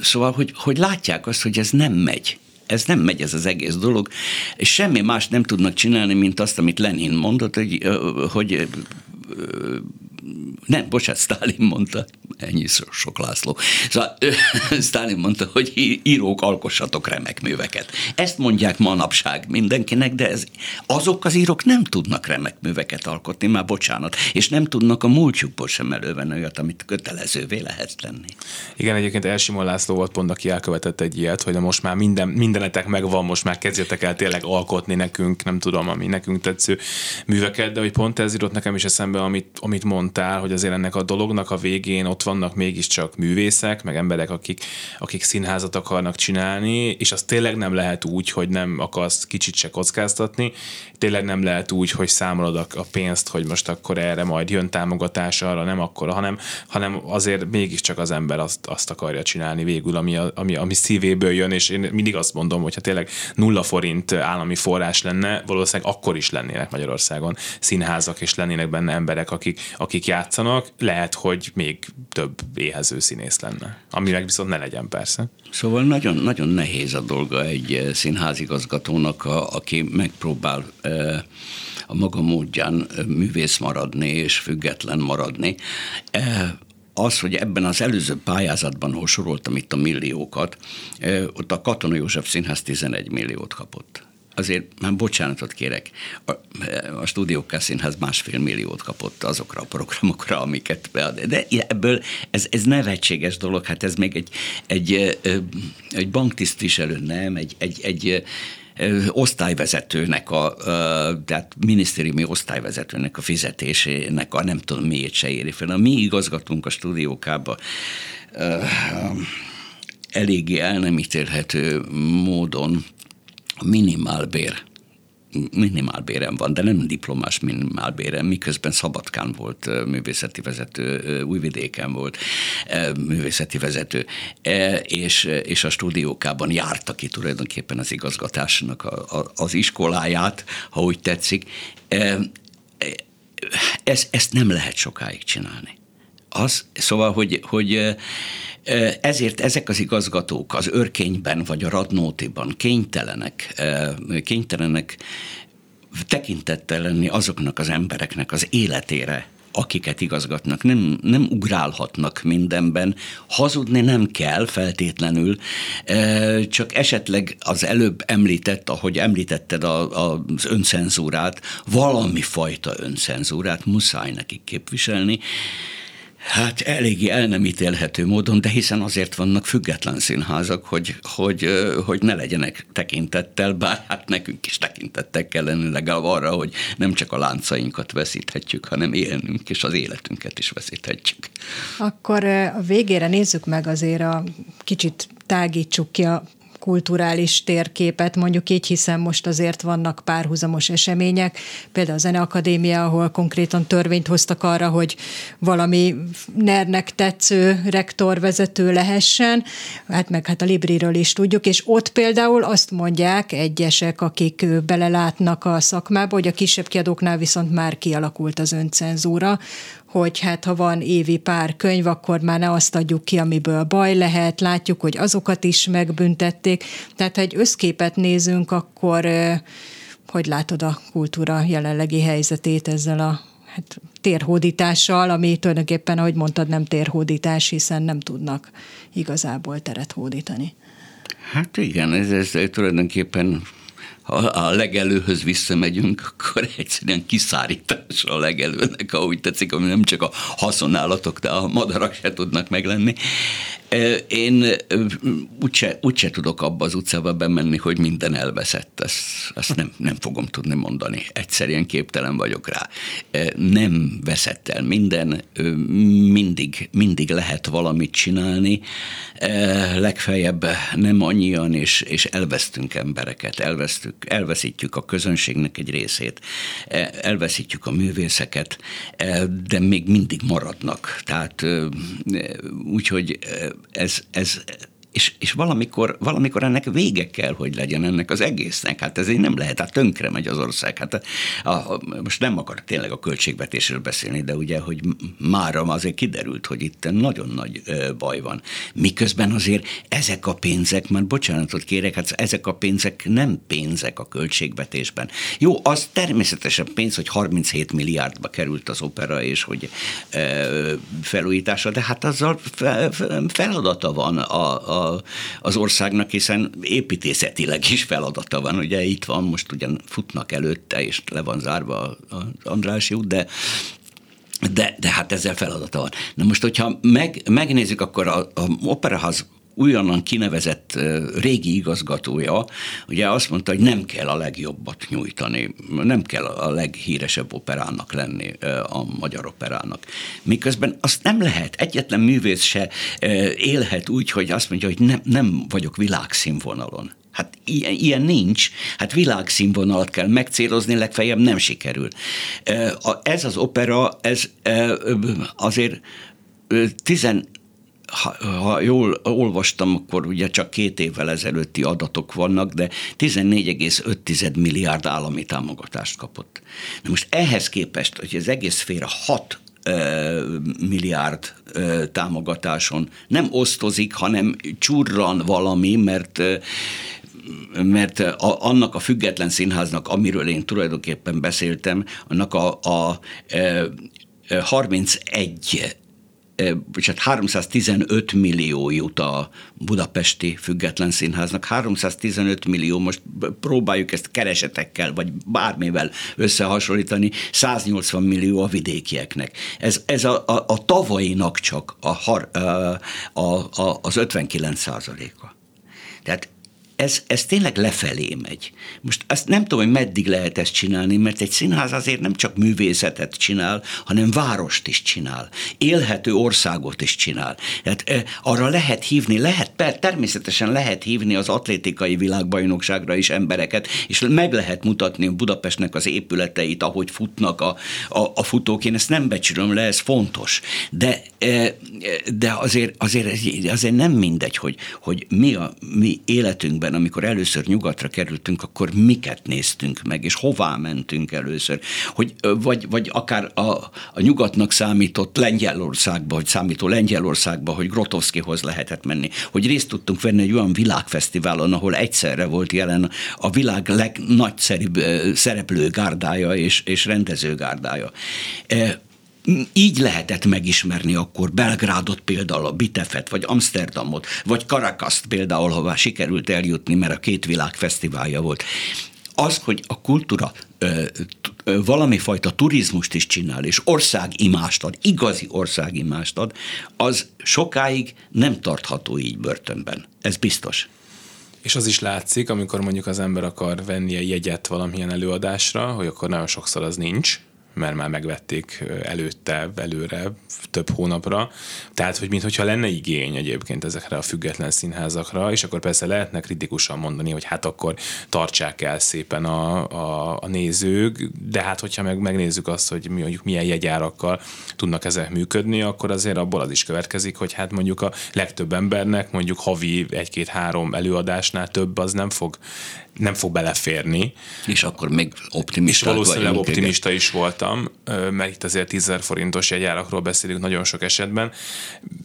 szóval, hogy, hogy látják azt, hogy ez nem megy ez nem megy ez az egész dolog, és semmi más nem tudnak csinálni, mint azt, amit Lenin mondott, hogy, hogy nem, bocsánat, Stalin mondta, ennyi sok László. Szóval *laughs* Stalin mondta, hogy írók alkossatok remek műveket. Ezt mondják manapság mindenkinek, de ez, azok az írók nem tudnak remek műveket alkotni, már bocsánat, és nem tudnak a múltjukból sem elővenni olyat, amit kötelezővé lehet tenni. Igen, egyébként Elsimon László volt pont, aki elkövetett egy ilyet, hogy most már minden, mindenetek megvan, most már kezdjetek el tényleg alkotni nekünk, nem tudom, ami nekünk tetsző műveket, de hogy pont ez írott nekem is eszembe, amit, amit mondtál, hogy azért ennek a dolognak a végén ott vannak mégiscsak művészek, meg emberek, akik, akik színházat akarnak csinálni, és az tényleg nem lehet úgy, hogy nem akarsz kicsit se kockáztatni, tényleg nem lehet úgy, hogy számolod a, pénzt, hogy most akkor erre majd jön támogatás, arra nem akkor, hanem, hanem azért mégiscsak az ember azt, azt akarja csinálni végül, ami, ami, ami szívéből jön, és én mindig azt mondom, hogy ha tényleg nulla forint állami forrás lenne, valószínűleg akkor is lennének Magyarországon színházak, és lennének benne emberek, akik, akik játszanak, lehet, hogy még több éhező színész lenne. Ami meg viszont ne legyen persze. Szóval nagyon, nagyon nehéz a dolga egy eh, színházigazgatónak, a, aki megpróbál e, a maga módján eh, művész maradni és független maradni. Az, hogy ebben az előző pályázatban, ahol soroltam itt a milliókat, ott a Katona József Színház 11 milliót kapott azért már bocsánatot kérek, a, a Stúdió Színház másfél milliót kapott azokra a programokra, amiket bead. De ebből ez, ez nevetséges dolog, hát ez még egy, egy, egy banktisztviselő, nem, egy, egy, egy osztályvezetőnek, a, tehát minisztériumi osztályvezetőnek a fizetésének a nem tudom miért se éri fel. A mi igazgatunk a stúdiókába eléggé el nem ítélhető módon minimálbér minimálbérem van, de nem diplomás minimálbérem, miközben Szabadkán volt művészeti vezető, Újvidéken volt művészeti vezető, és, és a stúdiókában járta ki tulajdonképpen az igazgatásnak az iskoláját, ha úgy tetszik. Ez, ezt nem lehet sokáig csinálni. Az, szóval, hogy, hogy ezért ezek az igazgatók az örkényben vagy a radnótiban kénytelenek, kénytelenek tekintettel lenni azoknak az embereknek az életére, akiket igazgatnak, nem, nem ugrálhatnak mindenben, hazudni nem kell feltétlenül, csak esetleg az előbb említett, ahogy említetted a, a, az öncenzúrát, valami fajta öncenzúrát muszáj nekik képviselni, Hát eléggé el nem ítélhető módon, de hiszen azért vannak független színházak, hogy, hogy, hogy ne legyenek tekintettel, bár hát nekünk is tekintettek kell lenni legalább arra, hogy nem csak a láncainkat veszíthetjük, hanem élnünk, és az életünket is veszíthetjük. Akkor a végére nézzük meg azért a kicsit tágítsuk ki a kulturális térképet, mondjuk így, hiszen most azért vannak párhuzamos események, például a Zeneakadémia, ahol konkrétan törvényt hoztak arra, hogy valami nernek tetsző rektorvezető lehessen, hát meg hát a Libriről is tudjuk, és ott például azt mondják egyesek, akik belelátnak a szakmába, hogy a kisebb kiadóknál viszont már kialakult az öncenzúra, hogy hát ha van évi pár könyv, akkor már ne azt adjuk ki, amiből baj lehet, látjuk, hogy azokat is megbüntették. Tehát ha egy összképet nézünk, akkor hogy látod a kultúra jelenlegi helyzetét ezzel a hát, térhódítással, ami tulajdonképpen, ahogy mondtad, nem térhódítás, hiszen nem tudnak igazából teret hódítani. Hát igen, ez, ez tulajdonképpen ha a legelőhöz visszamegyünk, akkor egyszerűen kiszárítás a legelőnek, ahogy tetszik, ami nem csak a haszonállatok, de a madarak se tudnak meglenni. Én úgyse, úgyse tudok abba az utcába bemenni, hogy minden elveszett. Ezt, ezt nem, nem fogom tudni mondani. Egyszerűen képtelen vagyok rá. Nem veszett el minden, mindig, mindig lehet valamit csinálni. Legfeljebb nem annyian, és, és elvesztünk embereket, elvesztük, elveszítjük a közönségnek egy részét, elveszítjük a művészeket, de még mindig maradnak. Tehát úgyhogy ez, ez és, és valamikor, valamikor ennek vége kell, hogy legyen ennek az egésznek. Hát ez így nem lehet, hát tönkre megy az ország. Hát a, a, most nem akar tényleg a költségvetésről beszélni, de ugye, hogy mára azért kiderült, hogy itt nagyon nagy ö, baj van. Miközben azért ezek a pénzek, már bocsánatot kérek, hát ezek a pénzek nem pénzek a költségvetésben. Jó, az természetesen pénz, hogy 37 milliárdba került az opera, és hogy ö, felújítása, de hát azzal fe, feladata van a, a az országnak, hiszen építészetileg is feladata van. Ugye itt van, most ugyan futnak előtte, és le van zárva az Andrási út, de de, de hát ezzel feladata van. Na most, hogyha meg, megnézzük, akkor a, a operaház újonnan kinevezett régi igazgatója, ugye azt mondta, hogy nem kell a legjobbat nyújtani, nem kell a leghíresebb operának lenni a magyar operának. Miközben azt nem lehet, egyetlen művész se élhet úgy, hogy azt mondja, hogy nem, nem vagyok világszínvonalon. Hát ilyen, ilyen nincs. Hát világszínvonalat kell megcélozni, legfeljebb nem sikerül. Ez az opera, ez azért tizen ha, ha jól olvastam, akkor ugye csak két évvel ezelőtti adatok vannak, de 14,5 milliárd állami támogatást kapott. Na most ehhez képest, hogy az egész félre 6 milliárd támogatáson nem osztozik, hanem csurran valami, mert mert a, annak a független színháznak, amiről én tulajdonképpen beszéltem, annak a, a, a 31 bocsánat, 315 millió jut a budapesti független színháznak, 315 millió, most próbáljuk ezt keresetekkel, vagy bármivel összehasonlítani, 180 millió a vidékieknek. Ez, ez a, a, a tavalyinak csak a, a, a, a, az 59 százaléka. Tehát ez, ez tényleg lefelé megy. Most azt nem tudom, hogy meddig lehet ezt csinálni, mert egy színház azért nem csak művészetet csinál, hanem várost is csinál. Élhető országot is csinál. Tehát e, arra lehet hívni, lehet, per, természetesen lehet hívni az atlétikai világbajnokságra is embereket, és meg lehet mutatni Budapestnek az épületeit, ahogy futnak a, a, a futók. Én ezt nem becsülöm le, ez fontos. De, e, de azért, azért, azért nem mindegy, hogy, hogy mi a mi életünkben életünkben, amikor először nyugatra kerültünk, akkor miket néztünk meg, és hová mentünk először. Hogy, vagy, vagy akár a, a nyugatnak számított Lengyelországba, hogy számító Lengyelországba, hogy Grotowskihoz lehetett menni, hogy részt tudtunk venni egy olyan világfesztiválon, ahol egyszerre volt jelen a világ legnagyszerűbb szereplőgárdája és, és rendezőgárdája így lehetett megismerni akkor Belgrádot például, a Bitefet, vagy Amsterdamot, vagy Karakaszt például, hová sikerült eljutni, mert a két világ fesztiválja volt. Az, hogy a kultúra ö, ö, valami fajta turizmust is csinál, és országimást ad, igazi országimást ad, az sokáig nem tartható így börtönben. Ez biztos. És az is látszik, amikor mondjuk az ember akar venni egy jegyet valamilyen előadásra, hogy akkor nagyon sokszor az nincs, mert már megvették előtte, előre, több hónapra. Tehát, hogy mintha lenne igény egyébként ezekre a független színházakra, és akkor persze lehetne kritikusan mondani, hogy hát akkor tartsák el szépen a, a, a nézők, de hát hogyha meg megnézzük azt, hogy mi, mondjuk milyen jegyárakkal tudnak ezek működni, akkor azért abból az is következik, hogy hát mondjuk a legtöbb embernek mondjuk havi egy-két-három előadásnál több az nem fog nem fog beleférni. És akkor még optimista. És valószínűleg optimista is voltam, mert itt azért 10 forintos jegyárakról beszélünk nagyon sok esetben.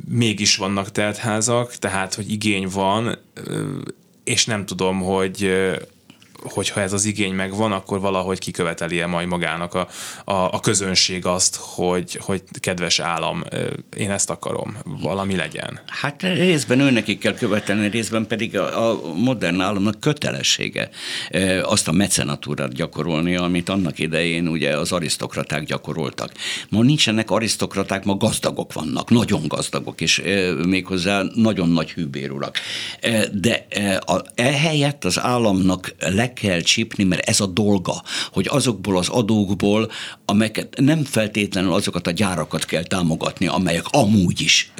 Mégis vannak teltházak, tehát, hogy igény van, és nem tudom, hogy hogyha ez az igény megvan, akkor valahogy kiköveteli-e majd magának a, a, a közönség azt, hogy, hogy kedves állam, én ezt akarom, valami legyen. Hát részben őnekik kell követelni, részben pedig a, a modern államnak kötelessége azt a mecenatúrát gyakorolni, amit annak idején ugye az arisztokraták gyakoroltak. Ma nincsenek arisztokraták, ma gazdagok vannak, nagyon gazdagok, és méghozzá nagyon nagy hűbérurak. De ehelyett az államnak kell csípni, mert ez a dolga, hogy azokból az adókból, amelyeket nem feltétlenül azokat a gyárakat kell támogatni, amelyek amúgy is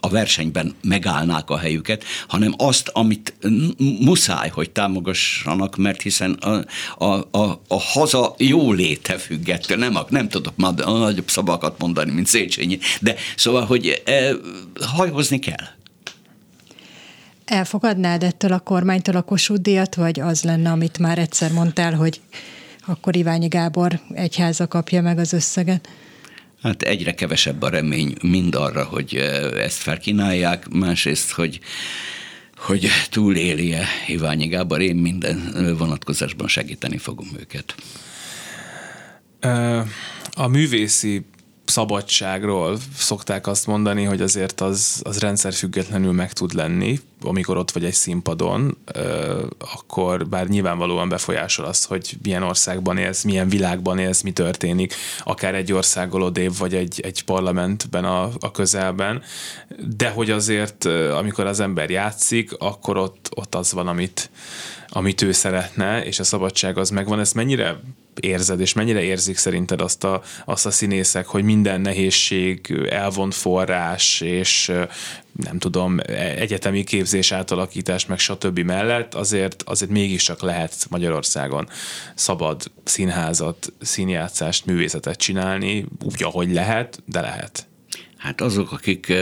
a versenyben megállnák a helyüket, hanem azt, amit muszáj, hogy támogassanak, mert hiszen a, a, a, a haza jó léte függettől, nem, nem tudok már nagyobb szavakat mondani, mint Széchenyi, de szóval, hogy e, hajózni kell. Elfogadnád ettől a kormánytól a Kossuth díjat, vagy az lenne, amit már egyszer mondtál, hogy akkor Iványi Gábor egyháza kapja meg az összeget? Hát egyre kevesebb a remény mind arra, hogy ezt felkínálják, másrészt, hogy hogy túlélje Iványi Gábor, én minden vonatkozásban segíteni fogom őket. A művészi szabadságról szokták azt mondani, hogy azért az, az rendszer függetlenül meg tud lenni, amikor ott vagy egy színpadon, akkor bár nyilvánvalóan befolyásol az, hogy milyen országban élsz, milyen világban élsz, mi történik, akár egy országgal odébb, vagy egy, egy parlamentben a, a közelben, de hogy azért, amikor az ember játszik, akkor ott, ott az van, amit, amit ő szeretne, és a szabadság az megvan. Ezt mennyire érzed, és mennyire érzik szerinted azt a, azt a színészek, hogy minden nehézség, elvont forrás, és nem tudom, egyetemi képzés átalakítás, meg stb. mellett azért, azért mégiscsak lehet Magyarországon szabad színházat, színjátszást, művészetet csinálni, úgy, ahogy lehet, de lehet. Hát azok, akik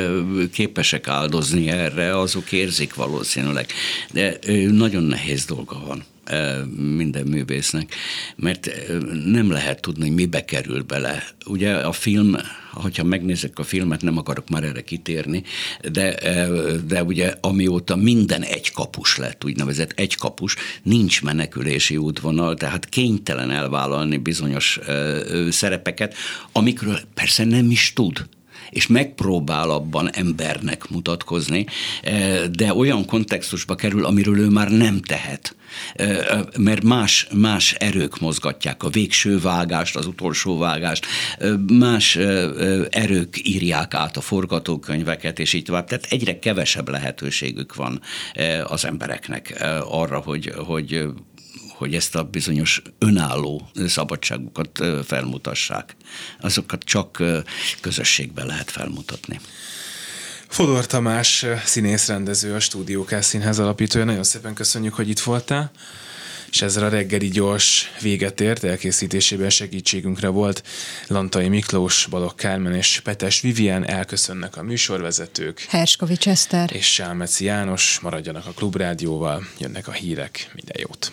képesek áldozni erre, azok érzik valószínűleg. De nagyon nehéz dolga van minden művésznek, mert nem lehet tudni, hogy mibe kerül bele. Ugye a film, hogyha megnézek a filmet, nem akarok már erre kitérni, de, de ugye amióta minden egy kapus lett, úgynevezett egy kapus, nincs menekülési útvonal, tehát kénytelen elvállalni bizonyos szerepeket, amikről persze nem is tud és megpróbál abban embernek mutatkozni, de olyan kontextusba kerül, amiről ő már nem tehet mert más, más erők mozgatják a végső vágást, az utolsó vágást, más erők írják át a forgatókönyveket, és így tovább. Tehát egyre kevesebb lehetőségük van az embereknek arra, hogy, hogy hogy ezt a bizonyos önálló szabadságukat felmutassák. Azokat csak közösségben lehet felmutatni. Fodor Tamás színészrendező, a Stúdió színház alapítója. Nagyon szépen köszönjük, hogy itt voltál és ezzel a reggeli gyors véget ért, elkészítésében segítségünkre volt Lantai Miklós, Balogh Kármen és Petes Vivien, elköszönnek a műsorvezetők. Herskovics Eszter. És Sálmeci János, maradjanak a Klubrádióval, jönnek a hírek, minden jót.